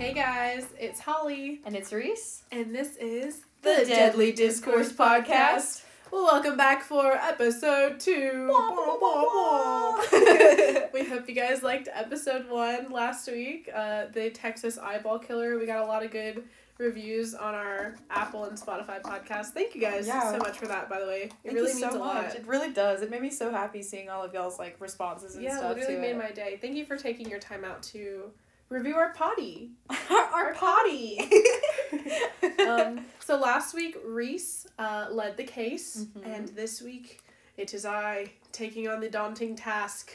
Hey guys, it's Holly, And it's Reese. and this is The Deadly Discourse Podcast. Well, welcome back for episode two. Wah, wah, wah, we hope you guys liked episode one last week. Uh, the Texas Eyeball Killer. We got a lot of good reviews on our Apple and Spotify podcast. Thank you guys Yeah. so much for that. By the way, it Thank really means so a much. lot. It really does. It made me so happy seeing all of y'all's like responses and Yeah, stuff literally to made it. my day. Thank you for taking your time out to review our potty. our potty. potty. um, so last week Reese uh, led the case, Mhm. and this week it is I taking on the daunting task.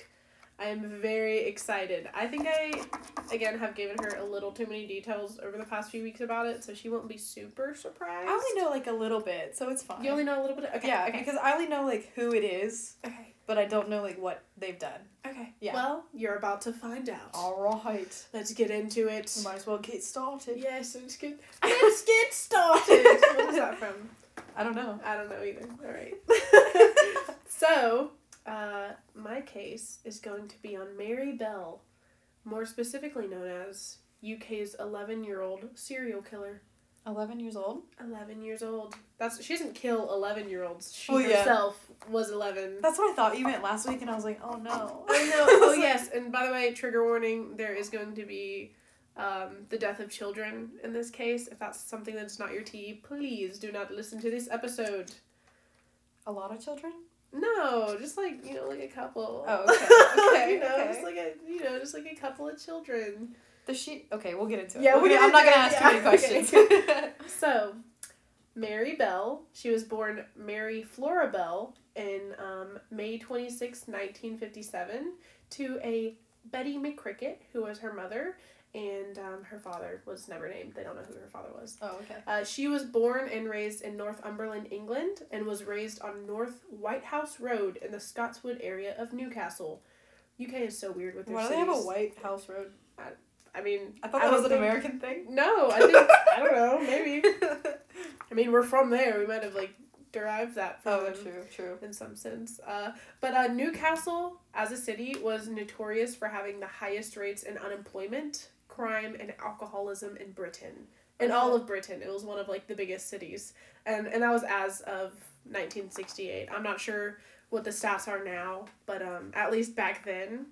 I am very excited. I think I, again, have given her a little too many details over the past few weeks about it, so she won't be super surprised. I only know like a little bit, so it's fine. You only know a little bit. Okay. yeah, Okay. because I only know like who it is, okay. But I don't know like what they've done. Okay. Yeah. Well, you're about to find out. All right. Let's get into it. We might as well get started. Yes, let's get let's get started. what is that from? I don't know. I don't know either. All right. so, uh, my case is going to be on Mary Bell, more specifically known as UK's 11 year old serial killer. Eleven years old. 11 years old. That's She doesn't kill 11 year olds. She Well, yeah. herself was 11. That's what I thought you meant last week, and I was like, oh no. I know. Oh, yes. And by the way, trigger warning there is going to be um, the death of children in this case. If that's something that's not your tea, please do not listen to this episode. A lot of children. No, just like you know, like a couple. Oh, okay. Okay, you know, okay. just like a you know, just like a couple of children. Does she? Okay, we'll get into it. Yeah, We'll we'll get- get I'm not gonna it, ask yeah. too many questions. So, Mary Bell, she was born Mary Flora Bell in um, May 26, 1957, to a Betty McCrickett, who was her mother, and um, her father was never named. They don't know who her father was. oh, okay. Uh, she was born and raised in Northumberland, England, and was raised on North White House Road in the Scotswood area of Newcastle. UK is so weird with their Why do they have a White House Road? I mean, I thought I that was an think- American thing. No, I think I don't know. Maybe. I mean, we're from there. We might have like derived that from oh, true, true. in some sense. Uh, but uh, Newcastle, as a city, was notorious for having the highest rates in unemployment, crime, and alcoholism in Britain. In all of Britain, it was one of like the biggest cities, and and that was as of nineteen sixty eight. I'm not sure what the stats are now, but um, at least back then,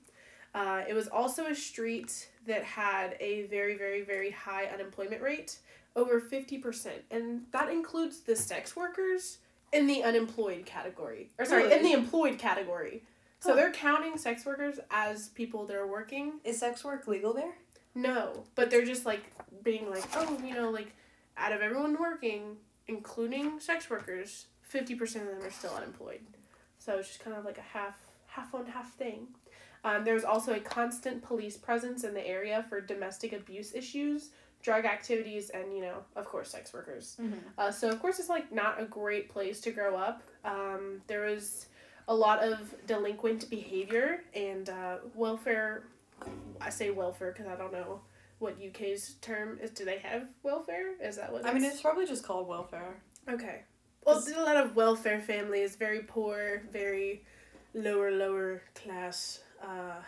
uh, it was also a street that had a very very very high unemployment rate, over fifty percent, and that includes the sex workers in the unemployed category. Or sorry, in the employed category. So Huh. they're counting sex workers as people that are working. Is sex work legal there? No, but they're just like being like, oh, you know, like out of everyone working, including sex workers, fifty percent of them are still unemployed. So it's just kind of like a half half on half thing. Um, there's also a constant police presence in the area for domestic abuse issues, drug activities, and you know, of course, sex workers. Mm-hmm. Uh, so of course it's like not a great place to grow up. Um, there was a lot of delinquent behavior and uh, welfare. I say welfare because I don't know what UK's term is. Do they have welfare? Is that what? I mean, it's probably just called welfare. okay. Well, there's a lot of welfare families, very poor, very lower lower class uh,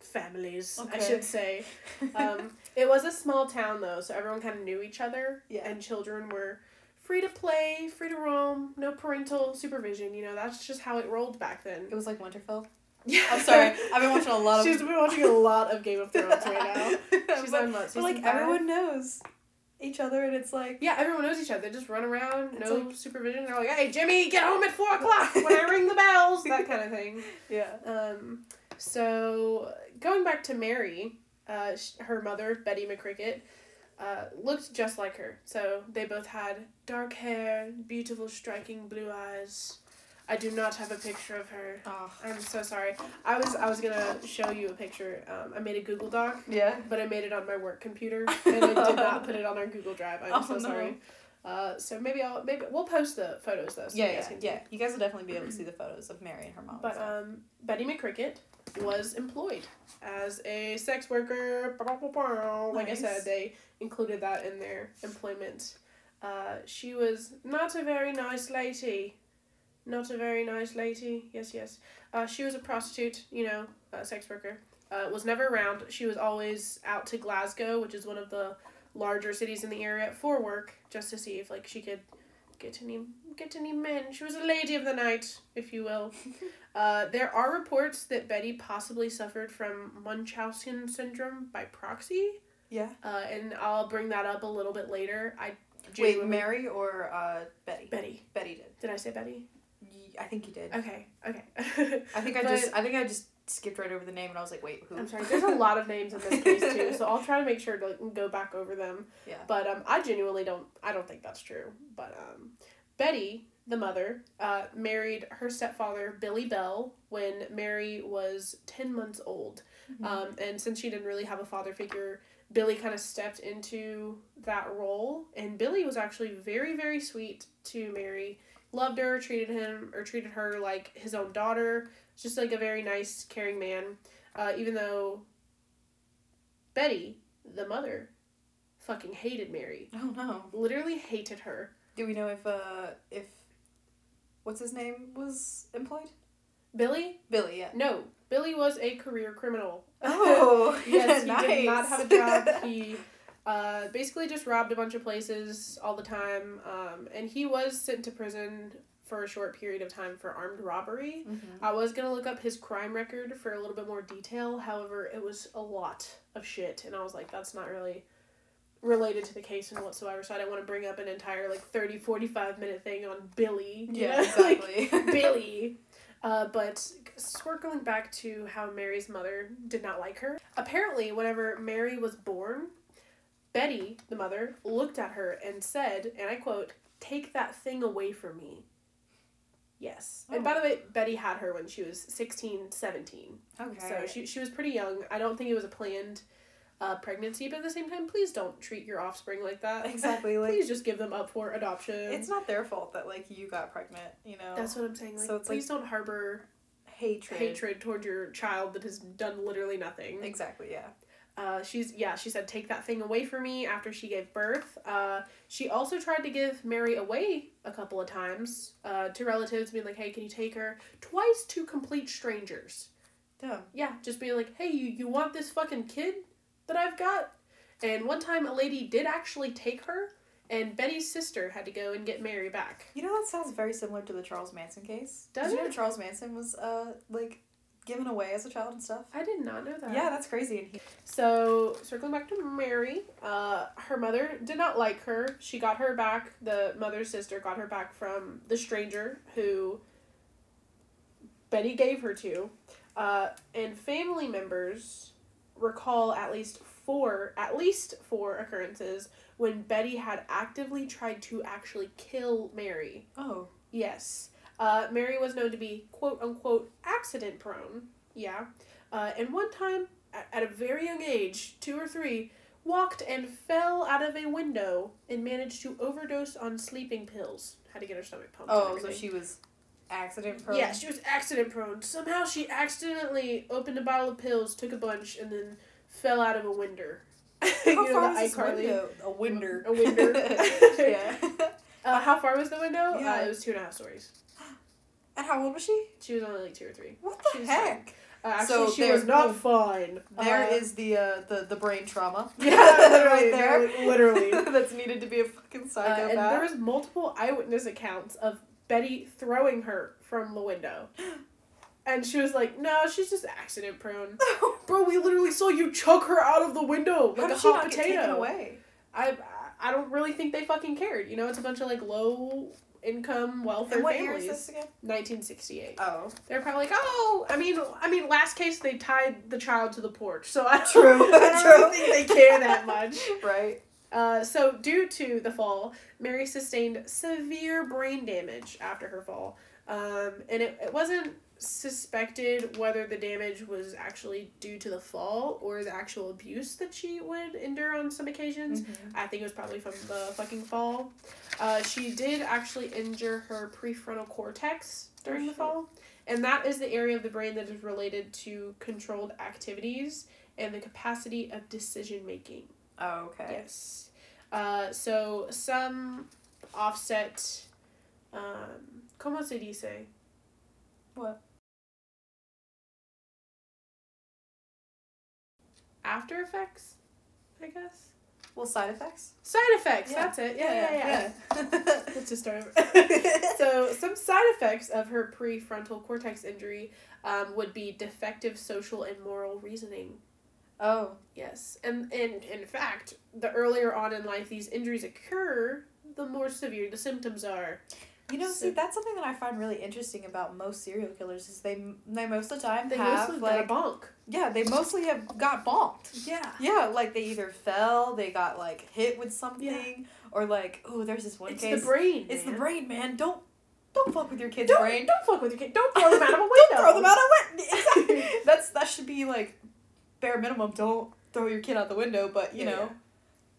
families. I should say. Um, it was a small town though, so everyone kind of knew each other. Yeah. And children were free to play, free to roam, no parental supervision. You know, that's just how it rolled back then. It was like Winterfell. Yeah. I'm sorry. I've been watching a lot of. She's been watching a lot of Game of Thrones right now. She's but, on but like everyone knows each other, and it's like Yeah, everyone knows each other. They just run around, no like- supervision. They're like, "Hey, Jimmy, get home at four o'clock when I ring the bells." That kind of thing. yeah. Um, so going back to Mary, uh, sh- her mother Betty McCrickett, uh, looked just like her. So they both had dark hair, beautiful, striking blue eyes. I do not have a picture of her. Oh. I'm so sorry. I was I was gonna show you a picture. Um, I made a Google Doc, Yeah. but I made it on my work computer, and I did not put it on our Google Drive. I'm Oh, so no. sorry. Uh, so maybe I'll maybe we'll post the photos though. So Yeah, you guys yeah, can yeah. You guys will definitely be able to see the photos of Mary and her mom. But um, Betty McCrickett was employed as a sex worker. Like I said, they included that in their employment. Uh, she was not a very nice lady. Not a very nice lady. Yes, yes. Uh, she was a prostitute, you know, uh, sex worker, uh, was never around. She was always out to Glasgow, which is one of the larger cities in the area, for work, just to see if like she could get any get any men. She was a lady of the night, if you will. uh, there are reports that Betty possibly suffered from Munchausen syndrome by proxy. Yeah. Uh, and I'll bring that up a little bit later. I Wait, Mary or uh, Betty? Betty. Betty did. Did I say Betty? I think you did. Okay. Okay. I think I But- just I think I just skipped right over the name and I was like, wait, who? I'm sorry. There's a lot of names in this case too, so I'll try to make sure to go back over them. Yeah. But um, I genuinely don't. I don't think that's true. But um, Betty, the mother, uh, married her stepfather Billy Bell when Mary was ten months old. Mhm. Um, and since she didn't really have a father figure, Billy kind of stepped into that role. And Billy was actually very, very sweet to Mary. Loved her, treated him or treated her like his own daughter. Just like a very nice, caring man. Uh, even though Betty, the mother, fucking hated Mary. Oh no. Literally hated her. Do we know if uh if what's his name was employed? Billy? Billy, yeah. No. Billy was a career criminal. Oh, yes, he nice. did not have a job. He uh, basically just robbed a bunch of places all the time. Um, and he was sent to prison for a short period of time for armed robbery. Mhm. I was gonna look up his crime record for a little bit more detail. However, it was a lot of shit, and I was like, that's not really related to the case in whatsoever. So I didn't want to bring up an entire like 30, 45 minute thing on Billy. Yeah, know? Like, exactly. Billy. Uh, but circling back to how Mary's mother did not like her. Apparently, whenever Mary was born, Betty, the mother, looked at her and said, and I quote, Take that thing away from me. Yes. And by the way, Betty had her when she was 16, 17. okay. So she, she was pretty young. I don't think it was a planned uh, pregnancy, but at the same time, please don't treat your offspring like that. Exactly, like- please just give them up for adoption. it's not their fault that like you got pregnant, you know. That's what I'm saying. Like, So it's please don't harbor hatred. hatred toward your child that has done literally nothing. Exactly, yeah. Uh, she's yeah. She said, "Take that thing away from me." After she gave birth, uh, she also tried to give Mary away a couple of times uh, to relatives, being like, "Hey, can you take her?" Twice to complete strangers. Damn. Yeah, just being like, "Hey, you you want this fucking kid that I've got?" And one time, a lady did actually take her, and Betty's sister had to go and get Mary back. You know that sounds very similar to the Charles Manson case. Does Did you know it? Charles Manson was uh like given away as a child and stuff? I did not know that. Yeah, that's crazy. So, circling back to Mary, uh, her mother did not like her. She got her back, the mother's sister got her back from the stranger who Betty gave her to. Uh, and family members recall at least four, at least four occurrences when Betty had actively tried to actually kill Mary. oh, Yes. Uh, Mary was known to be quote unquote accident prone. Yeah. Uh, and one time, at, a very young age, two or three, walked and fell out of a window and managed to overdose on sleeping pills. Had to get her stomach pumped. oh, so she was accident prone. Yeah, she was accident prone. Somehow she accidentally opened a bottle of pills, took a bunch, and then fell out of a window. How you know the iCarly. window? A winder. A winder. yeah. Uh, how far was the window? Yeah. Uh, it was two and a half stories. And how old was she? She was only like two or three. What the She's heck? Uh, actually, So she was not fine. There Uh, is the uh, the the brain trauma. Yeah, right there. literally. That's needed to be a fucking Uh, psychopath. and there was multiple eyewitness accounts of Betty throwing her from the window. And she was like, "No, she's just accident prone." Bro, we literally saw you chuck her out of the window How like did a she hot not get taken potato. away? I I don't really think they fucking cared. You know, it's a bunch of like low income welfare And what year families. is this again? 1968. Oh, They're probably like, "Oh, I mean, I mean, last case they tied the child to the porch." So I True, I don't true. really think they care that much. right. Uh, so, due to the fall, Mary sustained severe brain damage after her fall. Um, and it, it wasn't suspected whether the damage was actually due to the fall or the actual abuse that she would endure on some occasions. Mm-hmm. I think it was probably from the fucking fall. Uh, she did actually injure her prefrontal cortex during Oh, the fall. And that is the area of the brain that is related to controlled activities and the capacity of decision making. Oh, okay. Yes. Uh, so some offset. Um, ¿Cómo se dice? What? After effects, I guess. Well, side effects. Side effects. Yeah. That's it. Yeah, yeah, yeah. yeah. Let's just start over. so, some side effects of her prefrontal cortex injury um, would be defective social and moral reasoning. oh. Yes, and, and in fact, the earlier on in life these injuries occur, the more severe the symptoms are. You know, So- see, that's something that I find really interesting about most serial killers is they they most of the time They have mostly like got a bonk. yeah they mostly have got bonked. Yeah. Yeah, like they either fell, they got like hit with something, or like oh, there's this one It's case. the brain. It's the brain, man. Don't don't fuck with your kid's Don't, brain. don't fuck with your kid. Don't throw them out of a window. Don't throw them out of a window. Exactly. That's that should be like bare minimum. Don't throw your kid out the window, but you Yeah, know,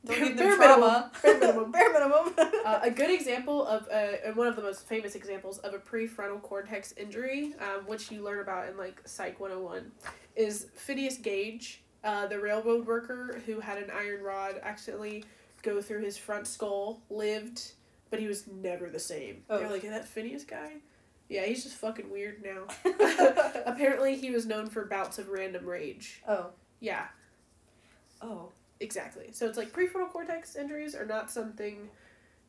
don't Bare- give them bare trauma. minimum. Bare minimum. bare minimum. Uh, a good example of, uh, and one of the most famous examples of a prefrontal cortex injury, um, which you learn about in like Psych 101, is Phineas Gage, uh, the railroad worker who had an iron rod accidentally go through his front skull, lived, but he was never the same. Oh. They're like, that Phineas guy? Yeah, he's just fucking weird now. Apparently, he was known for bouts of random rage. oh. Yeah, Oh. Exactly. So it's like prefrontal cortex injuries are not something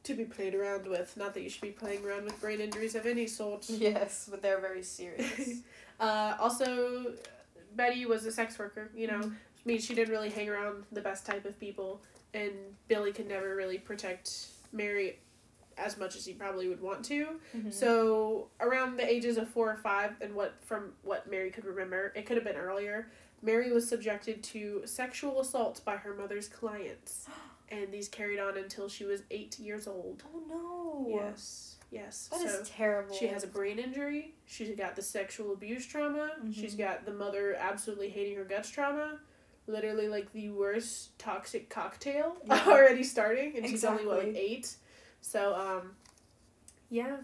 to be played around with. Not that you should be playing around with brain injuries of any sort. Yes, but they're very serious. uh, also, Betty was a sex worker, you know, Mhm. which means she didn't really hang around the best type of people, and Billy could never really protect Mary as much as he probably would want to. Mhm. So around the ages of four or five, and what from what Mary could remember, it could have been earlier. Mary was subjected to sexual assaults by her mother's clients, and these carried on until she was eight years old. Oh no. Yes, yes. That is so terrible. she has a brain injury. She's got the sexual abuse trauma. She's Mhm. got the mother absolutely hating her guts trauma. Literally, like the worst toxic cocktail Yeah. already starting, and she's only what, like eight. So, um, yeah.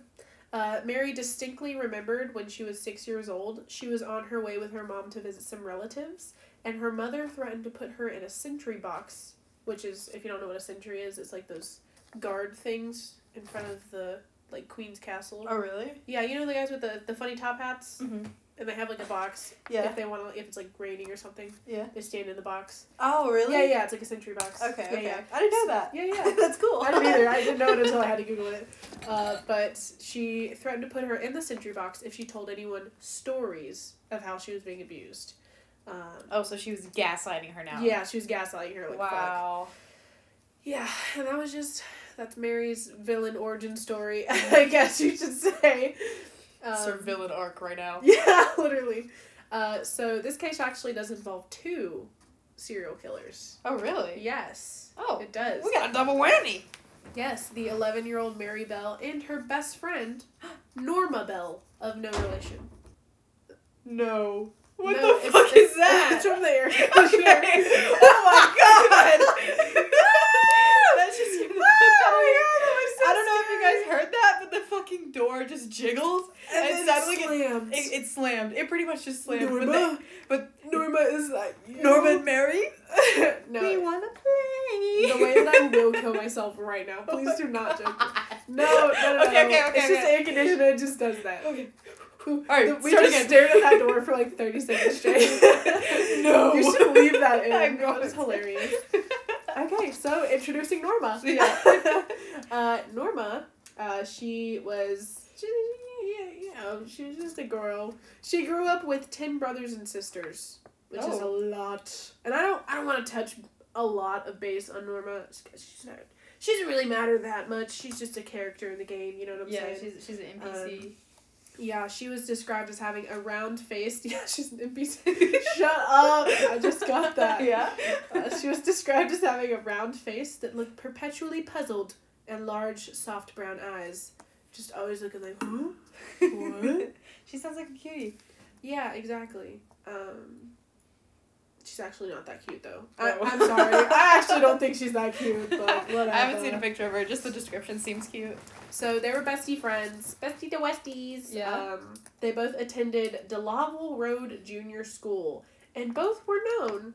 Uh, Mary distinctly remembered when she was six years old. She was on her way with her mom to visit some relatives, and her mother threatened to put her in a sentry box, which is, if you don't know what a sentry is, it's like those guard things in front of the like Queen's Castle. Oh really? Yeah, you know the guys with the, the funny top hats, Mm-hmm. And they have like a box. Yeah. If they want to, if it's like raining or something, Yeah. they stand in the box. Oh really? Yeah, yeah, it's like a sentry box. Okay. Yeah, okay. yeah. I didn't know that. Yeah, yeah. That's cool. I didn't either. I didn't know it until I had to Google it. Uh, but she threatened to put her in the sentry box if she told anyone stories of how she was being abused. Um, Oh, so she was gaslighting her now. yeah, she was gaslighting her. Like, Fuck. wow. Yeah, and that was just that's Mary's villain origin story. I guess you should say. Um, It's her villain arc right now. Yeah, literally. Uh, so this case actually does involve two serial killers. Oh really? Yes, Oh. it does. We got a double whammy. Yes, the 11 year old Mary Bell and her best friend, Norma Bell, of no relation. No. What No, the it's- fuck it's- is that? It's from the air Okay. oh my god. That's just. Oh I don't know if you guys heard that, but the fucking door just jiggled And sounded it slammed. it, it, it slammed. It pretty much just slammed. But, Norma, they, but Norma is like you. Norma and Mary. no, We wanna play. the way that I will kill myself right now. Please do not joke. No, no, no, no. Okay, okay, okay, It's just air conditioner. It just does that. Okay. All right, we just again. stared at that door for like thirty seconds straight. No. you should leave that in. I'm That was hilarious. Okay, so introducing Norma. Yeah. uh, Norma, uh, she was, she, yeah, you know, she was just a girl. She grew up with ten brothers and sisters, which is a Oh. lot. And I don't, I don't want to touch a lot of base on Norma. She's not, she doesn't really matter that much. She's just a character in the game. You know what I'm Yeah, saying? she's she's an NPC. Yeah, she was described as having a round face. Yeah, she's an NPC. Shut up! I just got that. yeah. Uh, she was described as having a round face that looked perpetually puzzled and large, soft brown eyes. Just always looking like, huh? What? she sounds like a cutie. Yeah, exactly. Um, she's actually not that cute, though. I, Oh. I'm sorry. I actually don't think she's that cute, but whatever. I haven't seen a picture of her. Just the description seems cute. So they were bestie friends, bestie to Westies. Yeah. Um, they both attended DeLaval Road Junior School, and both were known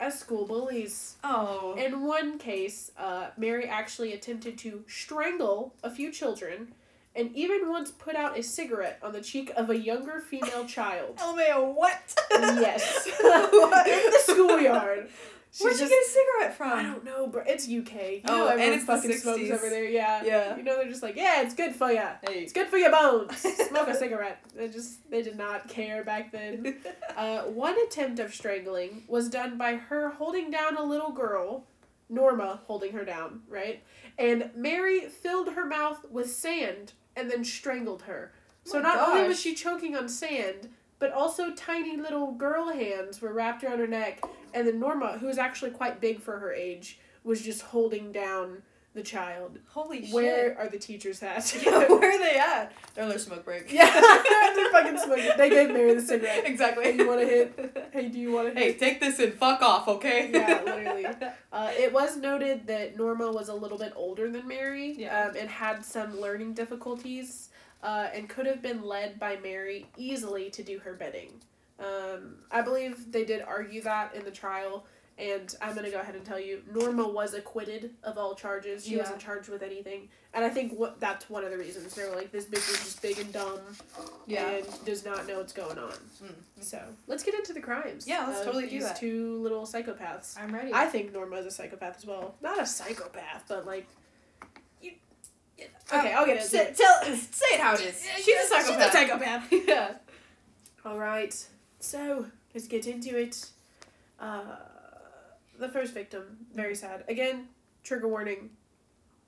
as school bullies. Oh. In one case, uh, Mary actually attempted to strangle a few children, and even once put out a cigarette on the cheek of a younger female child. LMAO, what? Yes. what? In the schoolyard. Where'd just, you get a cigarette from? I don't know, bro. It's UK. You Oh, know and everyone it's the fucking smokes over there. Yeah. Yeah. You know they're just like, yeah, it's good for ya. Hey. It's good for your bones. Smoke a cigarette. They just they did not care back then. Uh, one attempt of strangling was done by her holding down a little girl, Norma holding her down, right? And Mary filled her mouth with sand and then strangled her. So Oh not only was she choking on sand, but also tiny little girl hands were wrapped around her neck, and then Norma, who was actually quite big for her age, was just holding down the child. Holy shit. Where are the teachers at? Yeah, where are they at? They're on their smoke break. Yeah, they're fucking smoking. They gave Mary the cigarette. Exactly. Hey, you wanna hit? Hey, do you want to Hey, take this and fuck off, okay? Yeah, literally. Uh, it was noted that Norma was a little bit older than Mary Yeah. um, and had some learning difficulties uh, and could have been led by Mary easily to do her bidding. Um, I believe they did argue that in the trial, and I'm going to go ahead and tell you Norma was acquitted of all charges. She Yeah. wasn't charged with anything. And I think what that's one of the reasons. They were like, this bitch is just big and dumb Yeah. and does not know what's going on. Mm. So let's get into the crimes. Yeah, let's totally do that these that. two little psychopaths. I'm ready. I think Norma is a psychopath as well. Not a psychopath, but like. Okay, Uh, I'll get into say, it. Tell, say it how it is. She's a psychopath. She's a psychopath. yeah. All right, so let's get into it. Uh, the first victim, very sad. Again, trigger warning.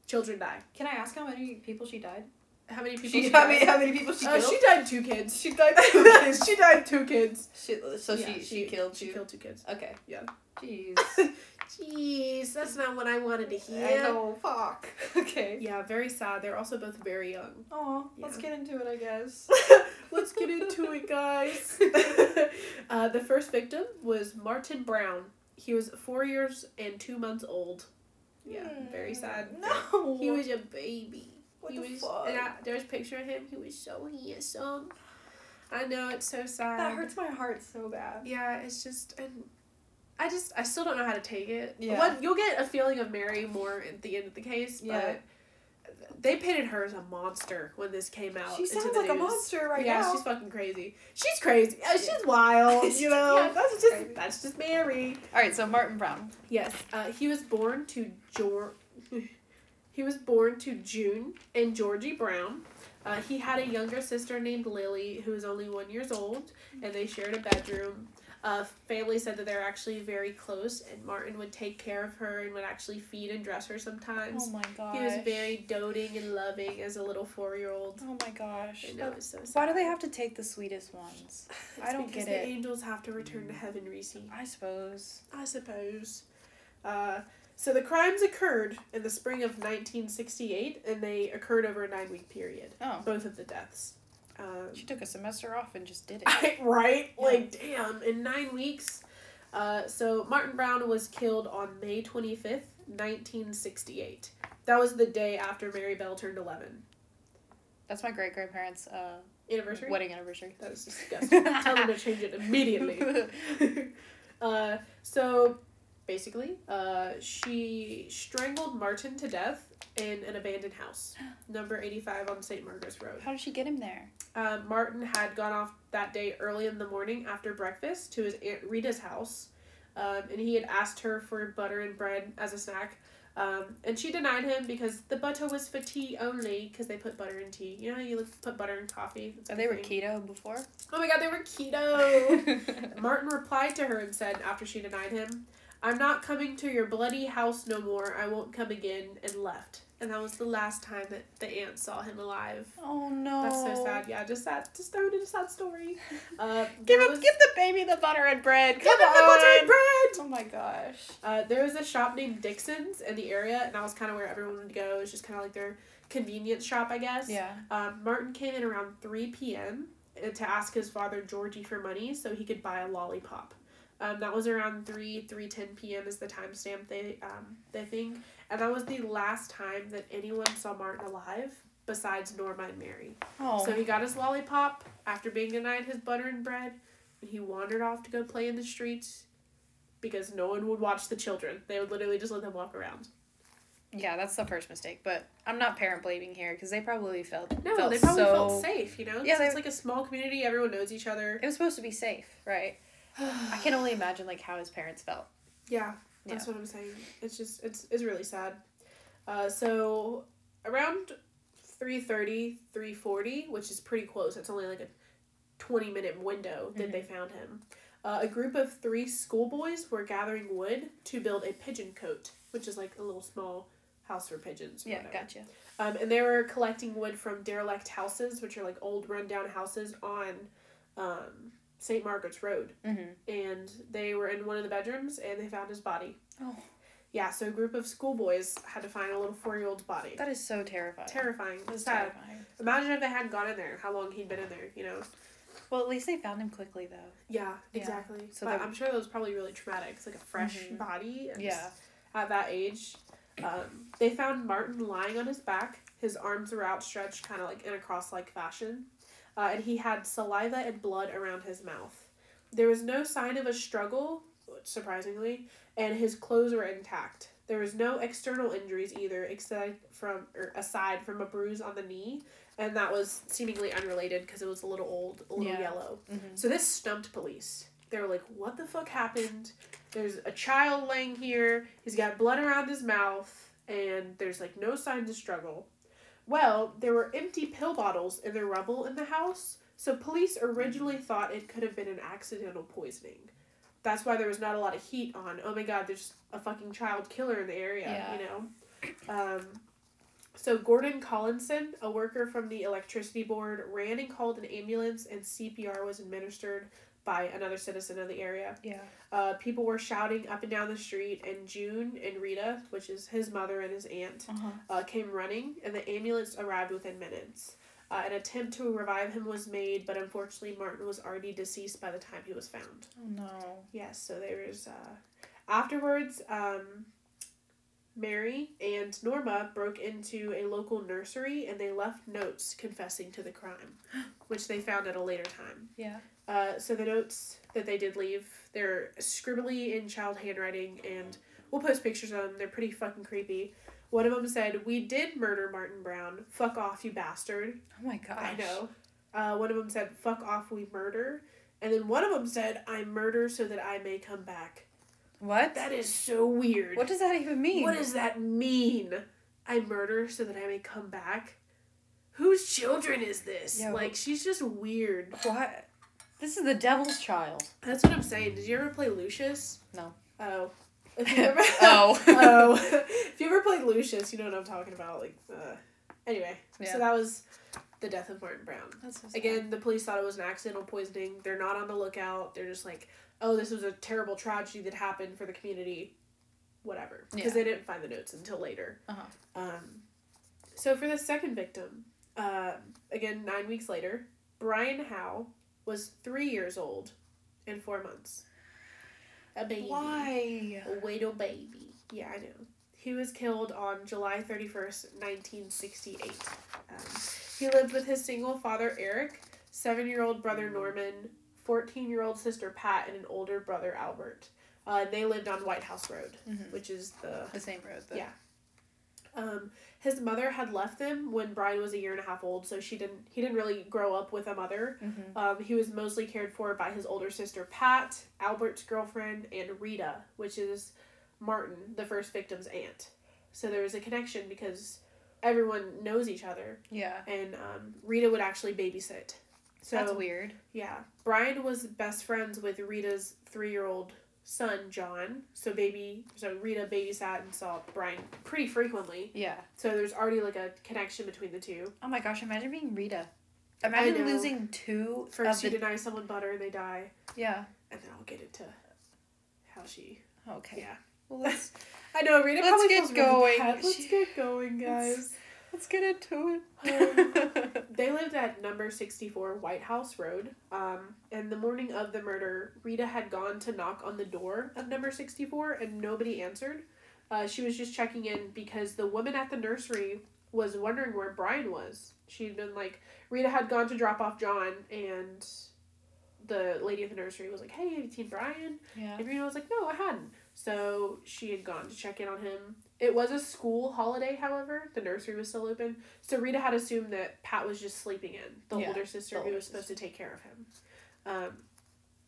Children die. Can I ask how many people she died? How many people? She, she how, died? many, how many people she Uh, killed? she died two kids. She died two kids. she died two kids. She, so Yeah, she, she killed She two. killed two kids. Okay. Yeah. Jeez. Jeez, that's not what I wanted to hear. I know. Fuck. Okay. Yeah, very sad. They're also both very young. Oh, let's get into it, I guess. Let's get into it, guys. uh, the first victim was Martin Brown. He was four years and two months old. Yeah, very sad. No. He was a baby. What he the was, fuck? and I, there's a picture of him. He was so handsome. I know it's so sad. That hurts my heart so bad. Yeah, it's just and I just I still don't know how to take it. Yeah. One, you'll get a feeling of Mary more at the end of the case, Yeah. but they painted her as a monster when this came out. She into sounds the like a monster right yeah, now. she's fucking crazy. She's crazy. Uh, she's wild. You know, Yeah, that's just crazy. that's just Mary. All right, so Martin Brown. Yes, uh, he was born to George. he was born to June and Georgie Brown. Uh, he had a younger sister named Lily who was only one years old, and they shared a bedroom. Uh, family said that they're actually very close, and Martin would take care of her and would actually feed and dress her sometimes. Oh my gosh. he was very doting and loving as a little four year old. Oh my gosh. I know it's so sad. Why do they have to take the sweetest ones? I don't because get the it. angels have to return to heaven, Reese. I suppose. I suppose. Uh, so the crimes occurred in the spring of 1968, and they occurred over a nine week period. Oh. Both of the deaths. Um, She took a semester off and just did it. Right? Yeah. Like, damn, in nine weeks. Uh, so Martin Brown was killed on May 25th, 1968. That was the day after Mary Bell turned 11. That's my great grandparents' uh, Anniversary? wedding anniversary. That is disgusting. Tell them to change it immediately. uh, so basically, uh, she strangled Martin to death in an abandoned house, number 85 on St. Margaret's Road. How did she get him there? Uh, Martin had gone off that day early in the morning after breakfast to his Aunt Rita's house, um, and he had asked her for butter and bread as a snack. Um, and she denied him because the butter was for tea only because they put butter in tea. You know, you put butter in coffee. That's a Oh, they were thing. keto before. Oh my god, they were keto. Martin replied to her and said, after she denied him, I'm not coming to your bloody house no more. I won't come again, and left. And that was the last time that the aunt saw him alive. oh no. That's so sad. Yeah, just sad. Just throw it in a sad story. Uh, Give him, was- give the baby the butter and bread. give Come him the butter and bread. Oh my gosh. Uh, there was a shop named Dixon's in the area, and that was kind of where everyone would go. It was just kind of like their convenience shop, I guess. Yeah. Um, Martin came in around 3 p.m. to ask his father Georgie for money so he could buy a lollipop. Um, that was around 3 3:10 p.m. is the timestamp they um, they think, and that was the last time that anyone saw Martin alive besides Norma and Mary. Oh. So he got his lollipop after being denied his butter and bread, and he wandered off to go play in the streets because no one would watch the children. They would literally just let them walk around. yeah, that's the first mistake. But I'm not parent blaming here because they probably felt No, felt they probably so, felt safe, you know, Yeah, they- it's like a small community, everyone knows each other. It was supposed to be safe, right? I can only imagine like how his parents felt. Yeah, that's what I'm saying. It's just it's it's really sad. Uh, so around 3.30, 3.40, which is pretty close. It's only like a twenty minute window that they found him. Uh, a group of three schoolboys were gathering wood to build a pigeon cote, which is like a little small house for pigeons. Yeah, whatever. gotcha. Um, and they were collecting wood from derelict houses, which are like old rundown houses on um, St. Margaret's Road. Mm-hmm. And they were in one of the bedrooms and they found his body. Oh, Yeah, so a group of schoolboys had to find a little four year old's body. that is so terrifying. Terrifying. That's sad. terrifying. Imagine if they hadn't gone in there, how long he'd been in there, you know? Well, at least they found him quickly though. Yeah, Yeah. exactly. So but I'm sure that was probably really traumatic. It's like a fresh Mhm. body. Yeah. At that age. Um, they found Martin lying on his back. His arms were outstretched, kind of like in a cross like fashion. Uh, and he had saliva and blood around his mouth. There was no sign of a struggle, surprisingly, and his clothes were intact. There was no external injuries either, except from or aside from a bruise on the knee, and that was seemingly unrelated because it was a little old, a little Yeah. yellow. Mm-hmm. So this stumped police. They were like, "What the fuck happened? There's a child laying here. He's got blood around his mouth, and there's like no signs of struggle." Well, there were empty pill bottles in the rubble in the house, so police originally thought it could have been an accidental poisoning. That's why there was not a lot of heat on. Oh my god, there's a fucking child killer in the area, Yeah. you know. Um, so Gordon Collinson, a worker from the electricity board, ran and called an ambulance, and CPR was administered by another citizen of the area. Yeah. Uh, people were shouting up and down the street, and June and Rita, which is his mother and his aunt, Uh-huh. uh, came running, and the ambulance arrived within minutes. Uh, an attempt to revive him was made, but unfortunately, Martin was already deceased by the time he was found. Oh no. Yes, so there was. Uh, afterwards, um, Mary and Norma broke into a local nursery and they left notes confessing to the crime, which they found at a later time. Yeah. Uh, so the notes that they did leave, they're scribbly in child handwriting, and we'll post pictures of them. They're pretty fucking creepy. One of them said, "We did murder Martin Brown. Fuck off, you bastard." Oh my gosh. I know. Uh, one of them said, "Fuck off, we murder," and then one of them said, "I murder so that I may come back." What? That is so weird. What does that even mean? What does that mean? I murder so that I may come back. Whose children is this? Yeah, like she's just weird. What? This is the devil's child. That's what I'm saying. Did you ever play Lucius? No. Oh. If you ever, Oh. oh. if you ever played Lucius, you know what I'm talking about. Like, uh, anyway. Yeah. So that was the death of Martin Brown. That's so. Again, the police thought it was an accidental poisoning. They're not on the lookout. They're just like, oh, this was a terrible tragedy that happened for the community. Whatever. Because Yeah. they didn't find the notes until later. Uh-huh. Um, so for the second victim, uh, again, nine weeks later, Brian Howe was three years old in four months. A baby. Why? A little baby. Yeah, I know. He was killed on July 31st, 1968. Um, he lived with his single father, Eric, seven year old brother, Norman, 14 year old sister, Pat, and an older brother, Albert. Uh, they lived on White House Road, Mhm. which is the The same road. But Yeah. Um, his mother had left them when Brian was a year and a half old, so she didn't. He didn't really grow up with a mother. Mhm. Um, he was mostly cared for by his older sister Pat, Albert's girlfriend, and Rita, which is Martin, the first victim's aunt. So there was a connection because everyone knows each other, Yeah. and um, Rita would actually babysit. So That's weird. yeah, Brian was best friends with Rita's three-year-old son John. So baby, so Rita babysat and saw Brian pretty frequently. Yeah. So there's already like a connection between the two. Oh my gosh! Imagine being Rita. Imagine losing two First, you the. deny someone butter and they die, Yeah. and then I'll get into how she. Okay. Yeah. Well, let's I know Rita Let's probably get feels really going. bad. Let's She- get going, guys. Let's get into it. they lived at number 64 White House Road. Um, and the morning of the murder, Rita had gone to knock on the door of number 64 and nobody answered. Uh, she was just checking in because the woman at the nursery was wondering where Brian was. She'd been like, Rita had gone to drop off John and the lady at the nursery was like, hey, have you seen Brian? yeah. And Rita was like, no, I hadn't. So she had gone to check in on him. It was a school holiday, however. The nursery was still open. So Rita had assumed that Pat was just sleeping in, the Yeah, older sister the who older was supposed to take care of him. Um,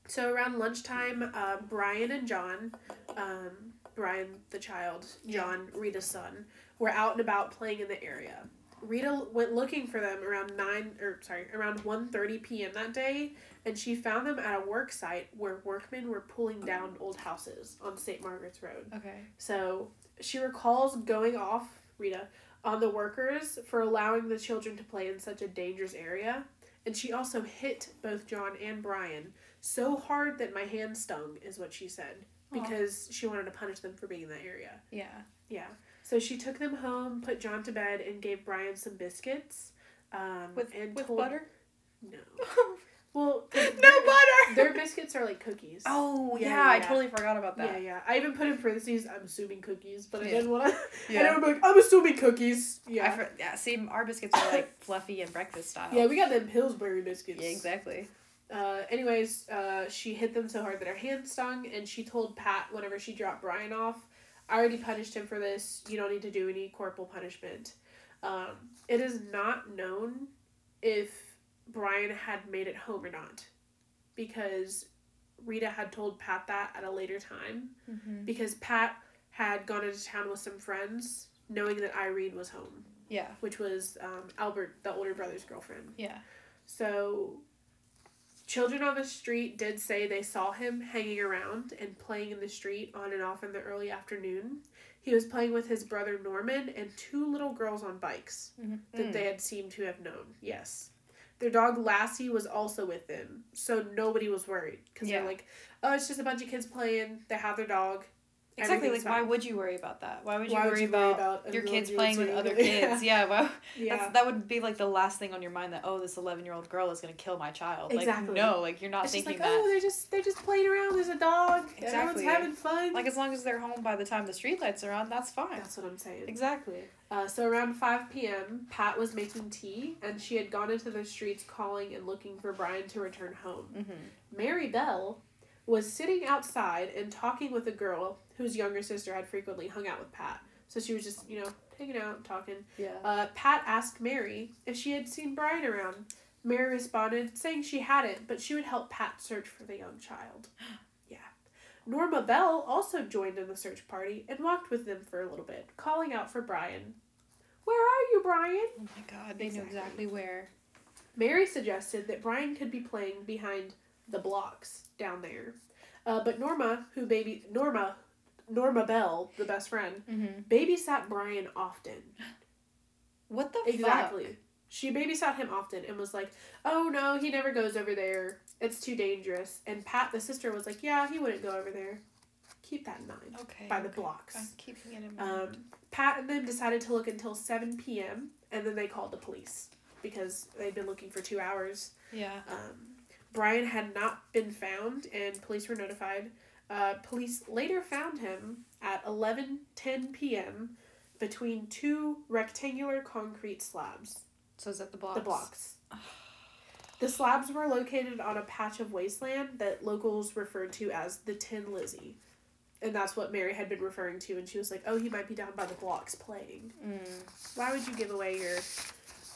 So around lunchtime, uh, Brian and John, um, Brian the child, John Rita's son, were out and about playing in the area. Rita went looking for them around nine or sorry around 1.30 p.m. that day, and she found them at a work site where workmen were pulling down old houses on St. Margaret's Road. Okay. So she recalls going off Rita on the workers for allowing the children to play in such a dangerous area, and she also hit both John and Brian so hard that my hand stung, is what she said, because she wanted to punish them for being in that area. Yeah. Yeah. So she took them home, put John to bed, and gave Brian some biscuits. Um, With and with told, butter? No. Well, no their- butter. Their biscuits are like cookies. Oh yeah, Yeah, I totally forgot about that. yeah. Yeah. I even put in parentheses. I'm assuming cookies, but I didn't want to. Yeah. And I'm like, I'm assuming cookies. I Yeah. for, yeah. See, our biscuits are like fluffy and breakfast style. yeah, we got them Pillsbury biscuits. Yeah, exactly. Uh, anyways, uh, she hit them so hard that her hand stung, and she told Pat whenever she dropped Brian off, I already punished him for this. You don't need to do any corporal punishment. Um, it is not known if Brian had made it home or not, because Rita had told Pat that at a later time, Mm-hmm. because Pat had gone into town with some friends, knowing that Irene was home, Yeah. which was um, Albert, the older brother's girlfriend. Yeah. So, children on the street did say they saw him hanging around and playing in the street on and off in the early afternoon. He was playing with his brother Norman and two little girls on bikes that Mm. they had seemed to have known. Yes. Their dog Lassie was also with them, so nobody was worried because Yeah. they're like, "Oh, it's just a bunch of kids playing. They have their dog. Exactly. Like, Everything's why would you worry about that? Why would you Why worry about about your kids playing with other kids? Yeah. Well, Yeah. That's, that would be like the last thing on your mind that oh this 11 year old girl is going to kill my child Exactly. like no like you're not it's just thinking like, that oh, they're just they're just playing around. There's a dog. Everyone's Exactly. having fun. like as long as they're home by the time the streetlights are on that's fine That's what I'm saying. exactly Uh, so around 5 p.m., Pat was making tea, and she had gone into the streets calling and looking for Brian to return home. mm-hmm. Mary Bell was sitting outside and talking with a girl whose younger sister had frequently hung out with Pat. So she was just, you know, hanging out, talking. yeah Uh, Pat asked Mary if she had seen Brian around. Mary responded, saying she hadn't, but she would help Pat search for the young child. Yeah. Norma Bell also joined in the search party and walked with them for a little bit, calling out for Brian. Where are you, Brian? oh my god they knew Exactly. exactly where Mary suggested that Brian could be playing behind the blocks down there. Uh, but Norma, who baby Norma, Norma Bell, the best friend, mm-hmm. babysat Brian often. what the Exactly. She babysat him often and was like, "Oh no, he never goes over there. It's too dangerous." And Pat, the sister, was like, "Yeah, he wouldn't go over there. Keep that in mind." okay By the okay. blocks. i'm keeping it in mind Um, Pat and them decided to look until seven p.m. and then they called the police because they'd been looking for two hours. yeah Um, Brian had not been found, and police were notified. Uh, police later found him at 11:10 p.m. between two rectangular concrete slabs. so is that the blocks The blocks. The slabs were located on a patch of wasteland that locals referred to as the Tin Lizzie. And that's what Mary had been referring to, and she was like, "Oh, he might be down by the blocks playing." mm. Why would you give away your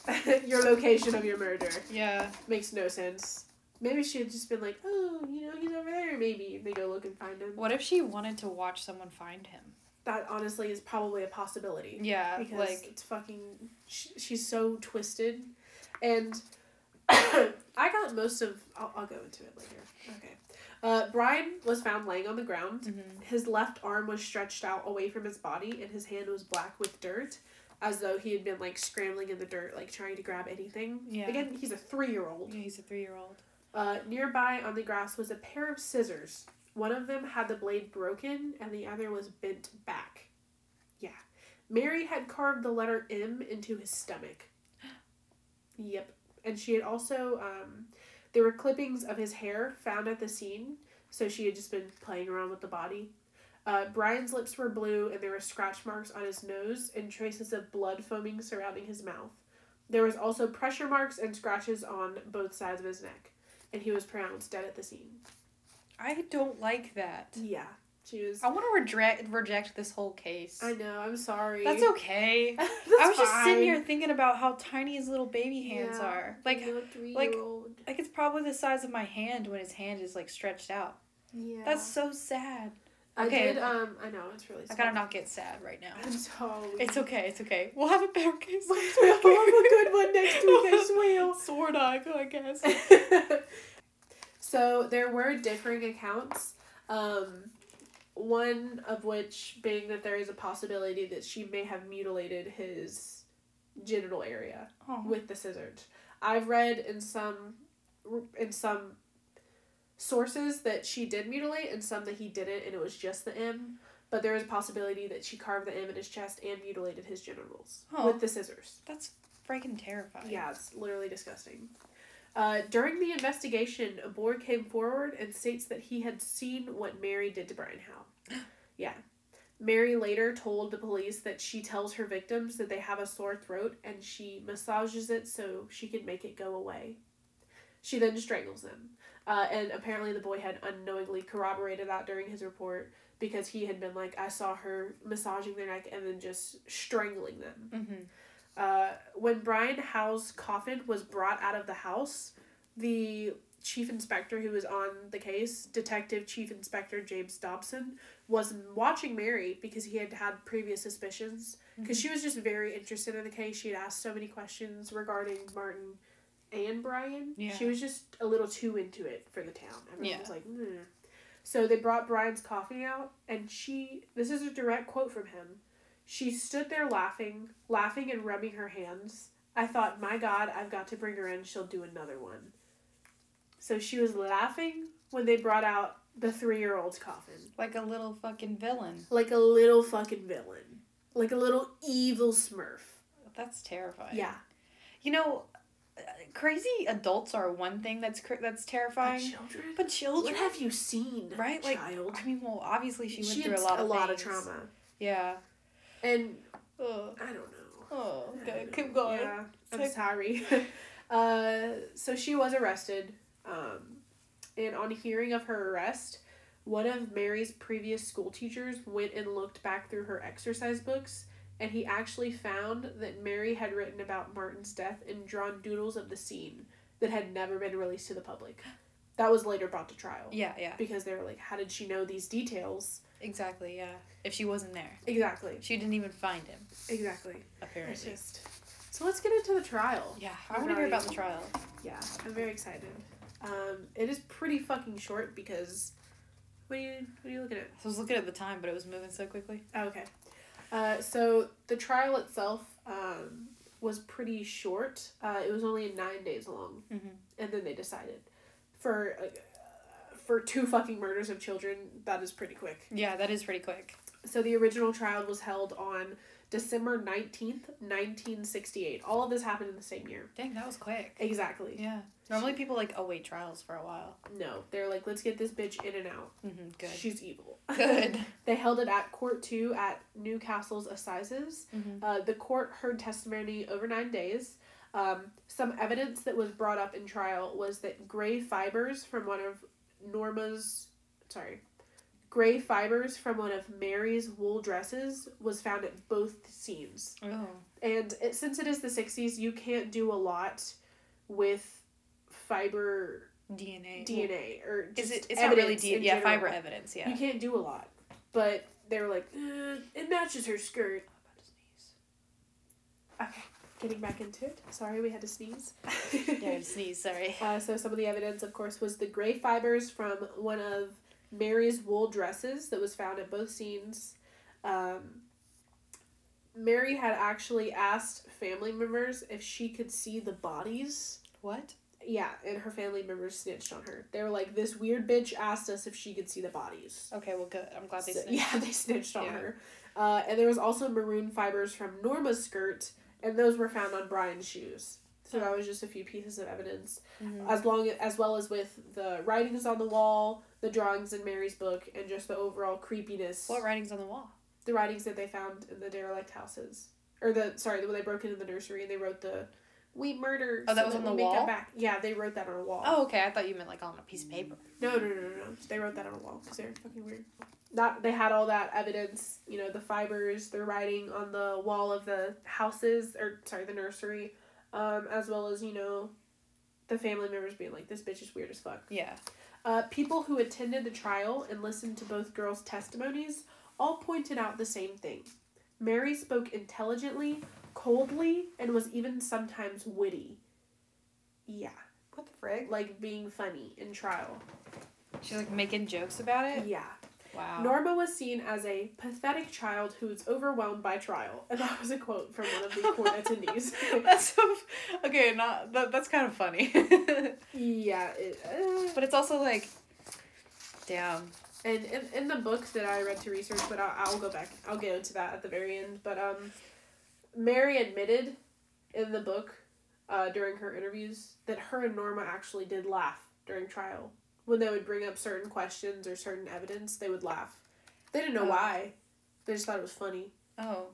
your location of your murder? yeah Makes no sense. Maybe she had just been like, "Oh, you know, he's over there." Maybe and they go look and find him. what if she wanted to watch someone find him That honestly is probably a possibility. yeah because like it's fucking she, she's so twisted and i got most of I'll, I'll go into it later okay uh, brian was found laying on the ground mm-hmm. his left arm was stretched out away from his body and his hand was black with dirt as though he had been like scrambling in the dirt like trying to grab anything Yeah. again he's a three-year-old yeah, he's a three-year-old uh, nearby on the grass was a pair of scissors. One of them had the blade broken and the other was bent back. Yeah. Mary had carved the letter M into his stomach. Yep. And she had also, um, there were clippings of his hair found at the scene, so she had just been playing around with the body. Uh, Brian's lips were blue and there were scratch marks on his nose and traces of blood foaming surrounding his mouth. There was also pressure marks and scratches on both sides of his neck and he was pronounced dead at the scene. i don't like that Yeah. She was. I want to reject reject this whole case. I know. I'm sorry. That's okay. That's I was just sitting here thinking about how tiny his little baby hands Yeah. are. Like, You like it's probably the size of my hand when his hand is like stretched out. yeah. That's so sad. I okay. did. Um. I know it's really. I gotta not get sad right now. I'm sorry. It's okay. It's okay. We'll have a better case. We'll have a good one next week as well. Sword eye, I guess. so there were differing accounts. Um, one of which being that there is a possibility that she may have mutilated his genital area Oh. with the scissors. I've read in some in some sources that she did mutilate and some that he didn't and it was just the M. But there is a possibility that she carved the M in his chest and mutilated his genitals Oh. with the scissors. That's freaking terrifying. Yeah, it's literally disgusting. Uh, during the investigation, a boy came forward and states that he had seen what Mary did to Brian Howe. yeah. Mary later told the police that she tells her victims that they have a sore throat and she massages it so she can make it go away. She then strangles them. Uh, and apparently, the boy had unknowingly corroborated that during his report because he had been like, I saw her massaging their neck and then just strangling them. Mm-hmm. Uh, when Brian Howe's coffin was brought out of the house, the chief inspector who was on the case, Detective Chief Inspector James Dobson, was watching Mary because he had had previous suspicions. Because she was just very interested in the case. She had asked so many questions regarding Martin and Brian. Yeah. She was just a little too into it for the town. Everyone Yeah. was like, "Hmm." So they brought Brian's coffin out, and she, this is a direct quote from him. She stood there laughing, laughing and rubbing her hands. I thought, my God, I've got to bring her in. She'll do another one. So she was laughing when they brought out the three year old's coffin. Like a little fucking villain. Like a little fucking villain. Like a little evil smurf. That's terrifying. Yeah. You know, crazy adults are one thing that's cr- that's But terrifying. children? But children, What have you seen, right? Like, child? I mean, well, obviously she went She through a lot of a lot of trauma. Yeah. And Ugh. I don't know. Oh, okay. Keep going. Yeah, I'm sorry. uh, so she was arrested. Um, and on hearing of her arrest, one of Mary's previous school teachers went and looked back through her exercise books, and he actually found that Mary had written about Martin's death and drawn doodles of the scene that had never been released to the public. That was later brought to trial. Yeah, yeah. Because they were like, how did she know these details? Exactly, yeah. If she wasn't there. Exactly. She didn't even find him, Exactly. Apparently. just. So let's get into the trial. Yeah, I want to hear about the trial. Yeah, I'm very excited. Um, it is pretty fucking short because. What are you What are you looking at? I was looking at the time, but it was moving so quickly. Oh, okay. Uh, so the trial itself um, was pretty short. Uh, it was only nine days long, Mhm. and then they decided for uh, for two fucking murders of children. That is pretty quick. Yeah, that is pretty quick. So the original trial was held on December nineteenth, nineteen sixty eight. All of this happened in the same year. Dang, that was quick. Exactly. Yeah. Normally people like await trials for a while. No, they're like, let's get this bitch in and out. Mm-hmm, good. She's evil. Good. they held it at court two at Newcastle's assizes. Mhm. Uh, the court heard testimony over nine days. Um, some evidence that was brought up in trial was that gray fibers from one of Norma's, sorry, gray fibers from one of Mary's wool dresses was found at both scenes. Oh. And it, since it is the 60s, you can't do a lot with fiber DNA. DNA or Is it? It's not really DNA, yeah general. fiber evidence. Yeah. You can't do a lot. But they were like, "Uh, it matches her skirt. Okay, getting back into it. Sorry, we had to sneeze. yeah, I sneeze. Sorry. Uh, so some of the evidence, of course, was the gray fibers from one of Mary's wool dresses that was found at both scenes. Um, Mary had actually asked family members if she could see the bodies. What? Yeah, and her family members snitched on her. They were like, "This weird bitch asked us if she could see the bodies." Okay, well, good. I'm glad they. So- snitched. yeah, they snitched on Yeah. her. Uh, and there was also maroon fibers from Norma's skirt, and those were found on Brian's shoes. So that was just a few pieces of evidence, Mhm. as long as well as with the writings on the wall, the drawings in Mary's book, and just the overall creepiness. What writings on the wall? The writings that they found in the derelict houses, or the sorry, when they broke into the nursery and they wrote the we murder. Oh, that was so on the wall? Back. Yeah, they wrote that on a wall. Oh, okay. I thought you meant like on a piece of paper. No, no, no, no, no. They wrote that on a wall because they're fucking weird. That they had all that evidence, you know, the fibers, they're writing on the wall of the houses, or sorry, the nursery, um, as well as you know, the family members being like, "This bitch is weird as fuck." Yeah. Uh, people who attended the trial and listened to both girls' testimonies all pointed out the same thing. Mary spoke intelligently, coldly, and was even sometimes witty. Yeah, What the frig? like being funny in trial. She's like making jokes about it. Yeah. Wow. Norma was seen as a pathetic child who was overwhelmed by trial. And that was a quote from one of the court attendees. that's so, okay. Not that. That's kind of funny. yeah. It, uh, but it's also like, damn. and in, in the book that I read to research, but I'll, I'll go back. I'll get into that at the very end. But um, Mary admitted in the book uh, during her interviews that her and Norma actually did laugh during trial. When they would bring up certain questions or certain evidence, they would laugh. They didn't know Oh. why. They just thought it was funny. Oh.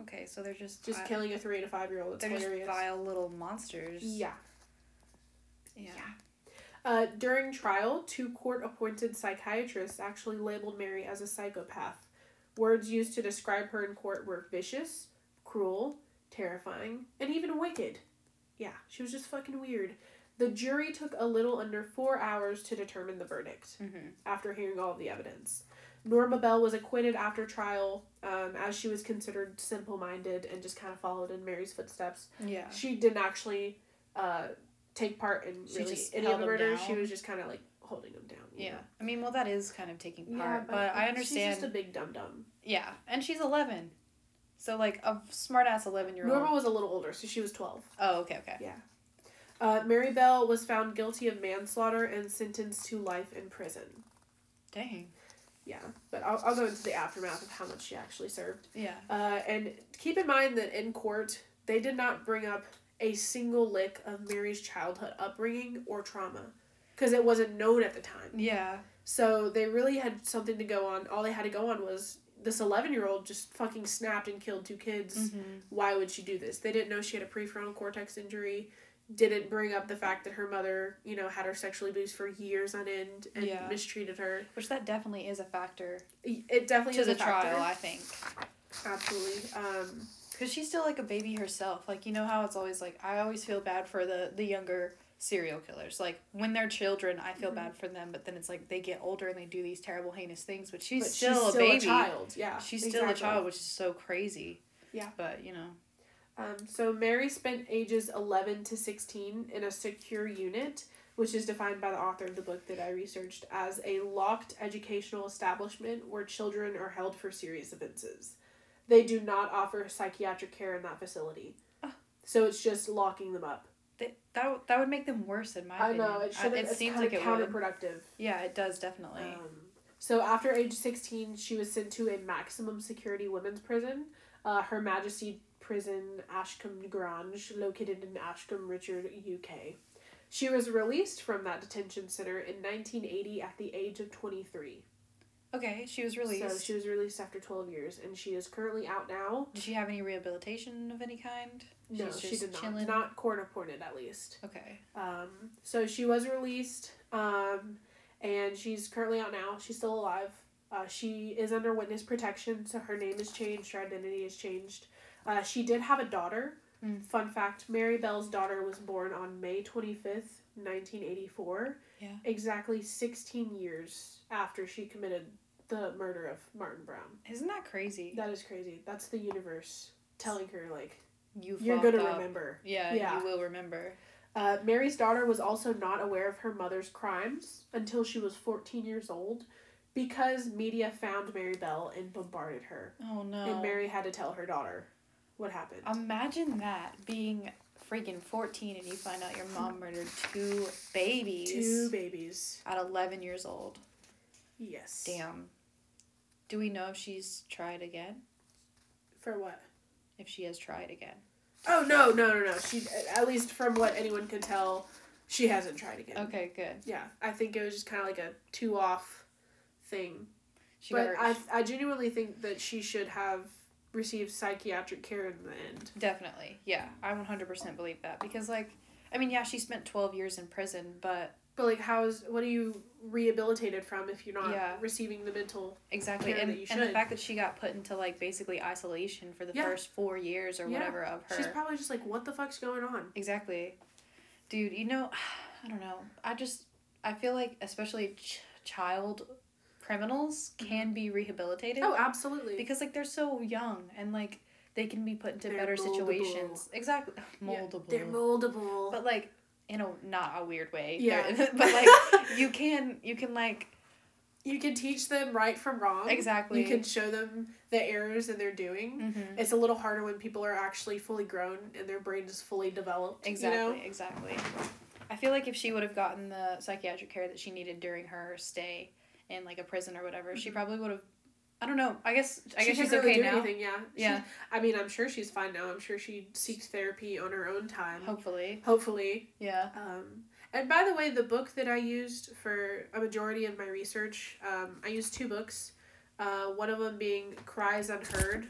Okay, so they're just Just killing a three to five year old. They're hilarious. just vile little monsters. Yeah. Yeah. Uh, during trial, two court appointed psychiatrists actually labeled Mary as a psychopath. Words used to describe her in court were vicious, cruel, terrifying, and even wicked. Yeah, she was just fucking weird. The jury took a little under four hours to determine the verdict Mm-hmm. after hearing all of the evidence. Norma Bell was acquitted after trial um, as she was considered simple minded and just kind of followed in Mary's footsteps. Yeah. She didn't actually uh, take part in She really any of the them murders. She was just kind of like holding them down. Yeah. know? I mean, well, that is kind of taking Yeah, part, but, I understand. She's just a big dum dum. Yeah, and she's eleven, so like a smart ass eleven year old. Norma was a little older, so she was twelve. Oh, okay, okay. Uh, Mary Bell was found guilty of manslaughter and sentenced to life in prison. Dang. Yeah, but I'll, I'll go into the aftermath of how much she actually served. Yeah. Uh, and keep in mind that in court, they did not bring up a single lick of Mary's childhood upbringing or trauma because it wasn't known at the time. Yeah. So they really had something to go on. All they had to go on was this 11 year old just fucking snapped and killed two kids. Mm-hmm. Why would she do this? They didn't know she had a prefrontal cortex injury. Didn't bring up the fact that her mother, you know, had her sexually abused for years on end and Yeah. mistreated her. Which that definitely is a factor It definitely to is the a factor. trial, I think. Absolutely. Um, Because she's still like a baby herself. Like you know how it's always like I always feel bad for the the younger serial killers. Like when they're children, I feel Mhm. bad for them. But then it's like they get older and they do these terrible, heinous things. But she's but still she's a baby. child. Yeah. She's still a child, which is so crazy. Yeah. But you know. Um, so Mary spent ages 11 to 16 in a secure unit, which is defined by the author of the book that I researched as a locked educational establishment where children are held for serious offenses. They do not offer psychiatric care in that facility. Ah. So it's just locking them up. They, that that would make them worse in my I opinion. know, it should it seems like of it counterproductive. Yeah, it does definitely. Um, so after age 16, she was sent to a maximum security women's prison, uh, Her Majesty Prison Askham Grange, located in Askham, Richard, UK. She was released from that detention center in 1980 at the age of 23. okay, she was released. So she was released after 12 years, and she is currently out now. Did she have any rehabilitation of any kind? No, she did not. chilling? Not court appointed, at least. Okay. Um, so she was released, um, and she's currently out now. She's still alive. Uh, she is under witness protection, so her name is changed, her identity is changed. Uh, she did have a daughter. Mm. Fun fact Mary Bell's daughter was born on May 25th, 1984. Yeah. Exactly 16 years after she committed the murder of Martin Brown. Isn't that crazy? That is crazy. That's the universe telling her, like, You you're going to remember. Yeah, Yeah. you will remember. Uh, Mary's daughter was also not aware of her mother's crimes until she was 14 years old because media found Mary Bell and bombarded her. Oh no. And Mary had to tell her daughter what happened. Imagine that being freaking 14 and you find out your mom murdered two babies Two babies. at 11 years old. Yes. Damn. Do we know if she's tried again? For what? If she has tried again? Oh, no, no, no, no. She, at least from what anyone can tell, she hasn't tried again. Okay, good. Yeah, I think it was just kind of like a two off thing. She but her, I, I genuinely think that she should have receive psychiatric care in the end. Definitely. Yeah. I 100% believe that because like I mean, yeah, she spent 12 years in prison, but But like, how is what are you rehabilitated from if you're not Yeah. receiving the mental? exactly and, that you and the fact that she got put into like basically isolation for the Yeah. first 4 years or Yeah. whatever of her. She's probably just like, what the fuck's going on? Exactly. Dude, you know, I don't know. I just I feel like especially ch- child criminals can be rehabilitated Oh, absolutely. because like they're so young and like they can be put into They're better moldable. situations. Exactly. Yeah, Moldable. They're moldable. but like in a not a weird way. Yeah. But like you can you can like you can teach them right from wrong. exactly You can show them the errors that they're doing. Mhm. It's a little harder when people are actually fully grown and their brain is fully developed. Exactly, You know? exactly. I feel like if she would have gotten the psychiatric care that she needed during her stay in like a prison or whatever, she Mhm. probably would have. I don't know. I guess I she guess she's really okay do now. anything. Yeah. Yeah. She's- I mean, I'm sure she's fine now. I'm sure she seeks therapy on her own time. Hopefully, Hopefully. yeah. Um, and by the way, the book that I used for a majority of my research, um, I used two books. Uh, one of them being Cries Unheard,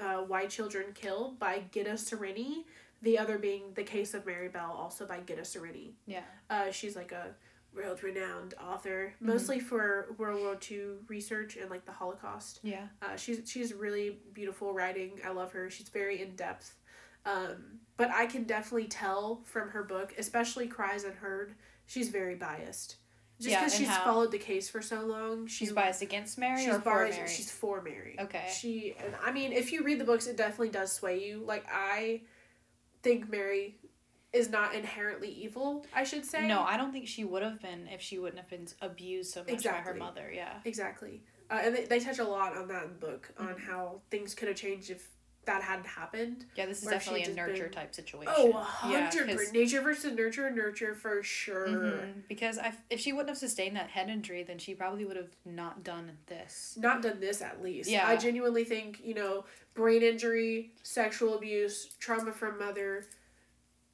uh, Why Children Kill by Gitta Sereny. The other being The Case of Mary Bell, also by Gitta Sereny. Yeah. Uh, she's like a world renowned author, Mhm. mostly for World War II research and like the Holocaust. Yeah. Uh, she's she's really beautiful writing. I love her. She's very in depth. Um, but I can definitely tell from her book, especially Cries Unheard, she's very biased. Just because and she's how? followed the case for so long, She's she- biased against Mary She's or for biased. Mary. She's for Mary. Okay. She and I mean, if you read the books, it definitely does sway you. Like I think Mary is not inherently evil. I should say. No, I don't think she would have been if she wouldn't have been abused so much by her mother. Yeah. Exactly. Uh, and they, they touch a lot on that in the book on Mhm. how things could have changed if that hadn't happened. Yeah, this is Or if she definitely a nurture been- type situation. Oh, a Yeah, hundred 'cause- nature versus nurture, nurture for sure. Mhm, Because I, if she wouldn't have sustained that head injury, then she probably would have not done this. Not done this at least. Yeah. I genuinely think, you know, brain injury, sexual abuse, trauma from mother,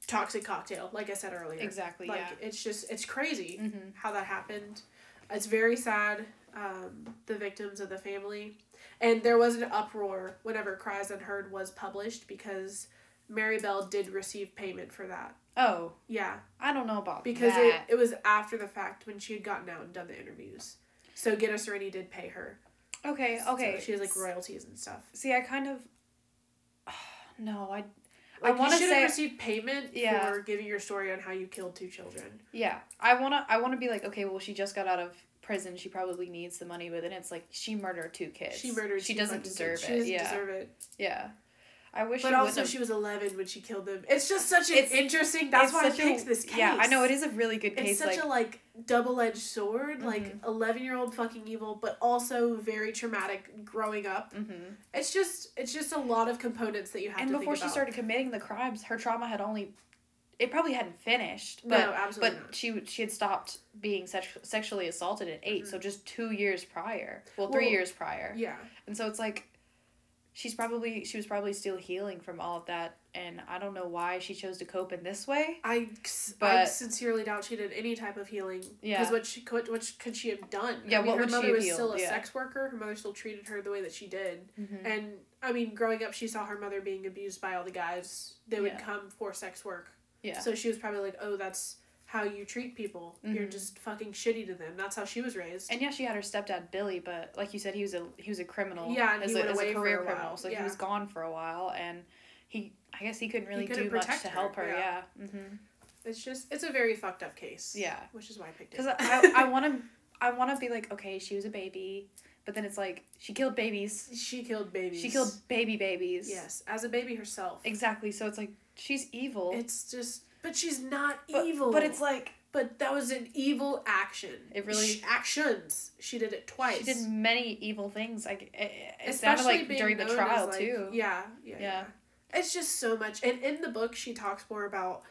toxic cocktail, like I said earlier. Exactly. Like yeah. it's just it's crazy Mm-hmm. how that happened. It's very sad. Um, the victims of the family, and there was an uproar whenever Cries Unheard was published because Mary Bell did receive payment for that. Oh, Yeah, I don't know about because that. it, it was after the fact when she had gotten out and done the interviews. So Gitta Sereny did pay her. okay. Okay. So she has like royalties and stuff. See, I kind of. No, I. I Like you should have say- received payment Yeah. for giving your story on how you killed two children. Yeah, I wanna. I wanna be like, okay, well, she just got out of prison. She probably needs the money, but then it's like she murdered two kids. She murdered. She two doesn't deserve kids. it. She doesn't yeah. deserve it. Yeah. I wish. But she also, wouldn't have- she was eleven when she killed them. It's just such an It's- interesting. That's why I such a- this case. Yeah, I know it is a really good case. It's such like, a like double edged sword. Like Mhm. eleven year old fucking evil, but also very traumatic growing up. hmm It's just it's just a lot of components that you have to and before she started committing the crimes, her trauma had only. It probably hadn't finished, no, but absolutely but not. she she had stopped being sex- sexually assaulted at 8 Mhm. so just two years prior. Well, three Well, years prior, Yeah, and so it's like, she's probably she was probably still healing from all of that, and I don't know why she chose to cope in this way. I I sincerely doubt she did any type of healing. Yeah. Because what she could what could she have done? Yeah, I mean, what her would mother was still a Yeah. sex worker. Her mother still treated her the way that she did. Mm-hmm. And I mean, growing up, she saw her mother being abused by all the guys that would Yeah. come for sex work. Yeah. So she was probably like, "Oh, that's how you treat people. You're Mhm. just fucking shitty to them." That's how she was raised. And yeah, she had her stepdad Billy, but like you said, he was a he was a criminal. Yeah, and as he a, went as away a for career a while, criminal, so yeah. he was gone for a while, and he I guess he couldn't really couldn't do much to her, help her. yeah. Yeah. Mm-hmm. it's just it's a very fucked up case. Yeah. Which is why I picked Because it. I I want to I want to be like okay, she was a baby, but then it's like she killed babies. She killed babies. She killed baby babies. Yes, as a baby herself. Exactly. So it's like she's evil. It's just, but she's not but, evil. But it's like But that was an evil action. It really- Sh- actions. She did it twice. she did many evil things. Like it, it sounded Especially like being during the trial like- too. Yeah, yeah, Yeah. yeah. It's just so much. And in the book, she talks more about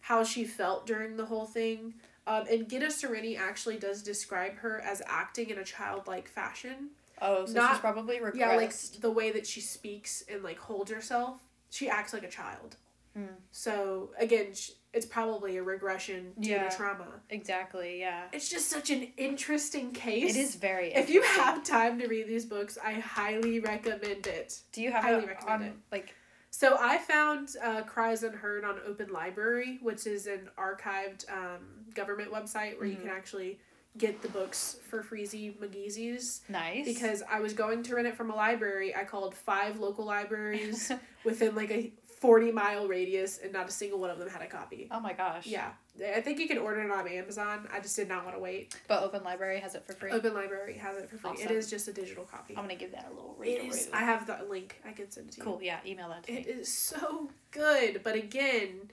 how she felt during the whole thing. Um, and Gitta Sereny actually does describe her as acting in a childlike fashion. Oh, so Not- she's probably regressed. Yeah, like the way that she speaks and like holds herself, she acts like a child. Hmm. So again, it's probably a regression due Yeah. to trauma. Exactly. Yeah. It's just such an interesting case. It is very. If you have time to read these books, I highly recommend it. do you have highly it recommend on it. like? So I found uh, Cries Unheard on Open Library, which is an archived um, government website where you Mhm. can actually get the books for freezy McGeezy's. Nice. Because I was going to rent it from a library, I called five local libraries within like a forty mile radius, and not a single one of them had a copy. oh my gosh. Yeah, I think you can order it on Amazon. I just did not want to wait. But Open Library has it for free. Open Library has it for free. It Awesome. is just a digital copy. I'm gonna give that a little read. is. I have the link. I can send it to you. Cool. Yeah. Email that to It me. is so good, but again,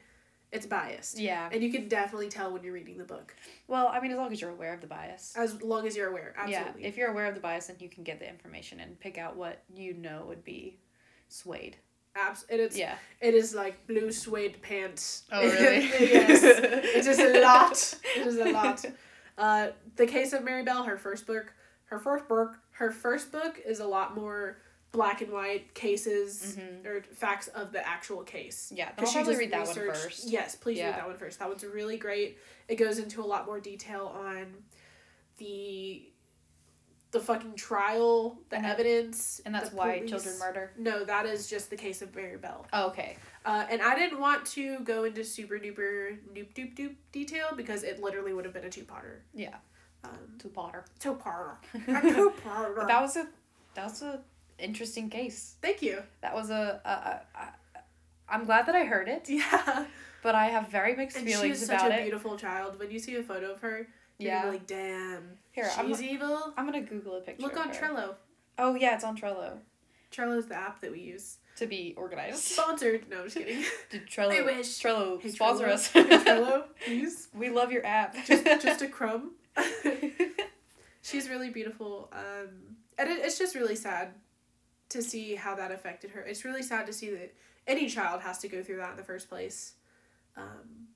it's biased. Yeah. And you can definitely tell when you're reading the book, Well, I mean, as long as you're aware of the bias. as long as you're aware. Absolutely. Yeah. If you're aware of the bias, then you can get the information and pick out what you know would be swayed. Abs- it is. Yeah. It is like blue suede pants. Oh, really? yes. It is a lot. It is a lot. Uh, the case of Mary Bell, her first book, her first book, her first book is a lot more black and white cases Mhm. or facts of the actual case. Yeah. I'll Because she probably just read that one first. Yes, please Yeah. read that one first. That one's really great. It goes into a lot more detail on the the fucking trial, the evidence, And that's why police. children murder. No, that is just the case of Mary Bell. Oh, okay. Uh, and I didn't want to go into super duper doop doop doop detail because it literally would have been a two parter. Yeah. Um, To Potter. two parter. A two parter. That was a that was a interesting case. Thank you. That was a, a, a, a I'm glad that I heard it, Yeah. but I have very mixed And she feelings is such a beautiful child. When you see a photo of her, you're Yeah. like, damn. Here, I'm, she's evil. I'm gonna Google a picture. Look on. Trello. Oh yeah, it's on Trello Trello's the app that we use. to be organized. Sponsored. No, I'm just kidding. Did Trello I wish. Trello Hey, sponsor Trello. us? Hey, Trello, please. we love your app. Just, just a crumb. She's really beautiful. Um, and it, it's just really sad to see how that affected her. It's really sad to see that any child has to go through that in the first place. Um,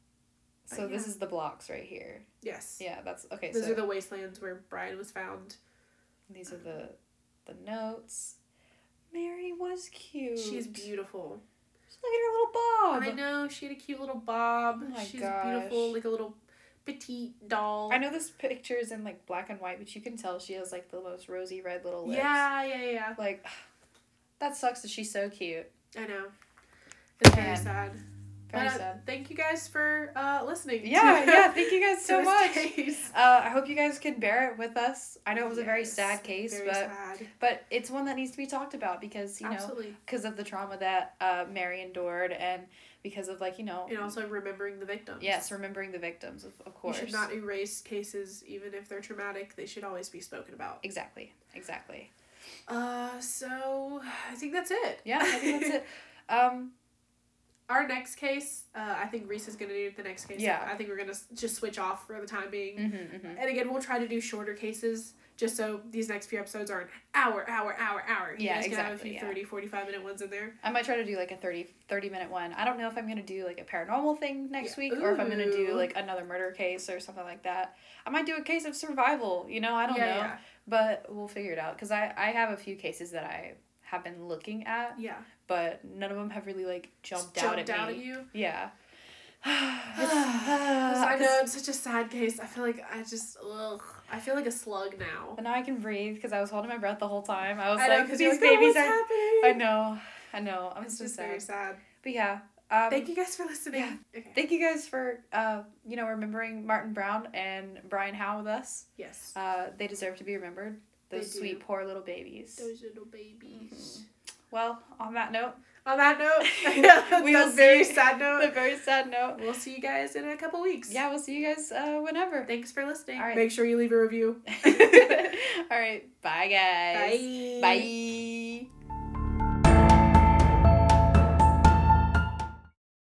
so this is the blocks right here. yes. Yeah, that's okay. Those so are the wastelands where Brian was found. these are the the notes. Mary was cute. She's beautiful. Just look at her little bob. I know she had a cute little bob. Oh my She's gosh. beautiful, like a little petite doll. I know this picture is in like black and white, but you can tell she has like the most rosy red little lips. Yeah, yeah, yeah. Like, that sucks that she's so cute. I know. It's very sad. Very But, sad. Thank you guys for uh, listening. Yeah, yeah. Thank you guys so much. Uh, I hope you guys can bear it with us. I know it was a very sad case, very but sad. but it's one that needs to be talked about because you know because of the trauma that uh, Mary endured and because of like you know And also remembering the victims. yes remembering the victims of, of course. You should not erase cases, even if they're traumatic. They should always be spoken about. exactly exactly Uh, so I think that's it. yeah I think that's it. Um, Our next case, uh, I think Reese is gonna do the next case. Yeah. I think we're gonna s- just switch off for the time being. mhm, mhm. And again, we'll try to do shorter cases just so these next few episodes are an hour, hour, hour, hour. You Yeah, guys can have a few yeah. 30, 45 minute ones in there. I might try to do like a 30, 30 minute one. I don't know if I'm gonna do like a paranormal thing next Yeah. week or if I'm gonna do like another murder case or something like that. I might do a case of survival. You know, I don't yeah, know, but we'll figure it out because I I have a few cases that I have been looking at, Yeah. But none of them have really like jumped, Jumped out at out me. at you. Yeah. I know it's such a sad case. I feel like I just ugh. I feel like a slug now. But now I can breathe because I was holding my breath the whole time. I was I like, these like, babies "Oh, are. happening? I know, I know. I'm It's so just sad. very sad. But yeah. Um, Thank you guys for listening. yeah. Okay. Thank you guys for uh, you know remembering Martin Brown and Brian Howe with us. yes. Uh, they deserve to be remembered. Those sweet poor little babies. Those little babies. Well, on that note, On that note, yeah, We will very see- sad a note. very sad note. We'll see you guys in a couple weeks. Yeah, we'll see you guys uh, whenever. Thanks for listening. All right. Make sure you leave a review. All right, bye guys. Bye. Bye.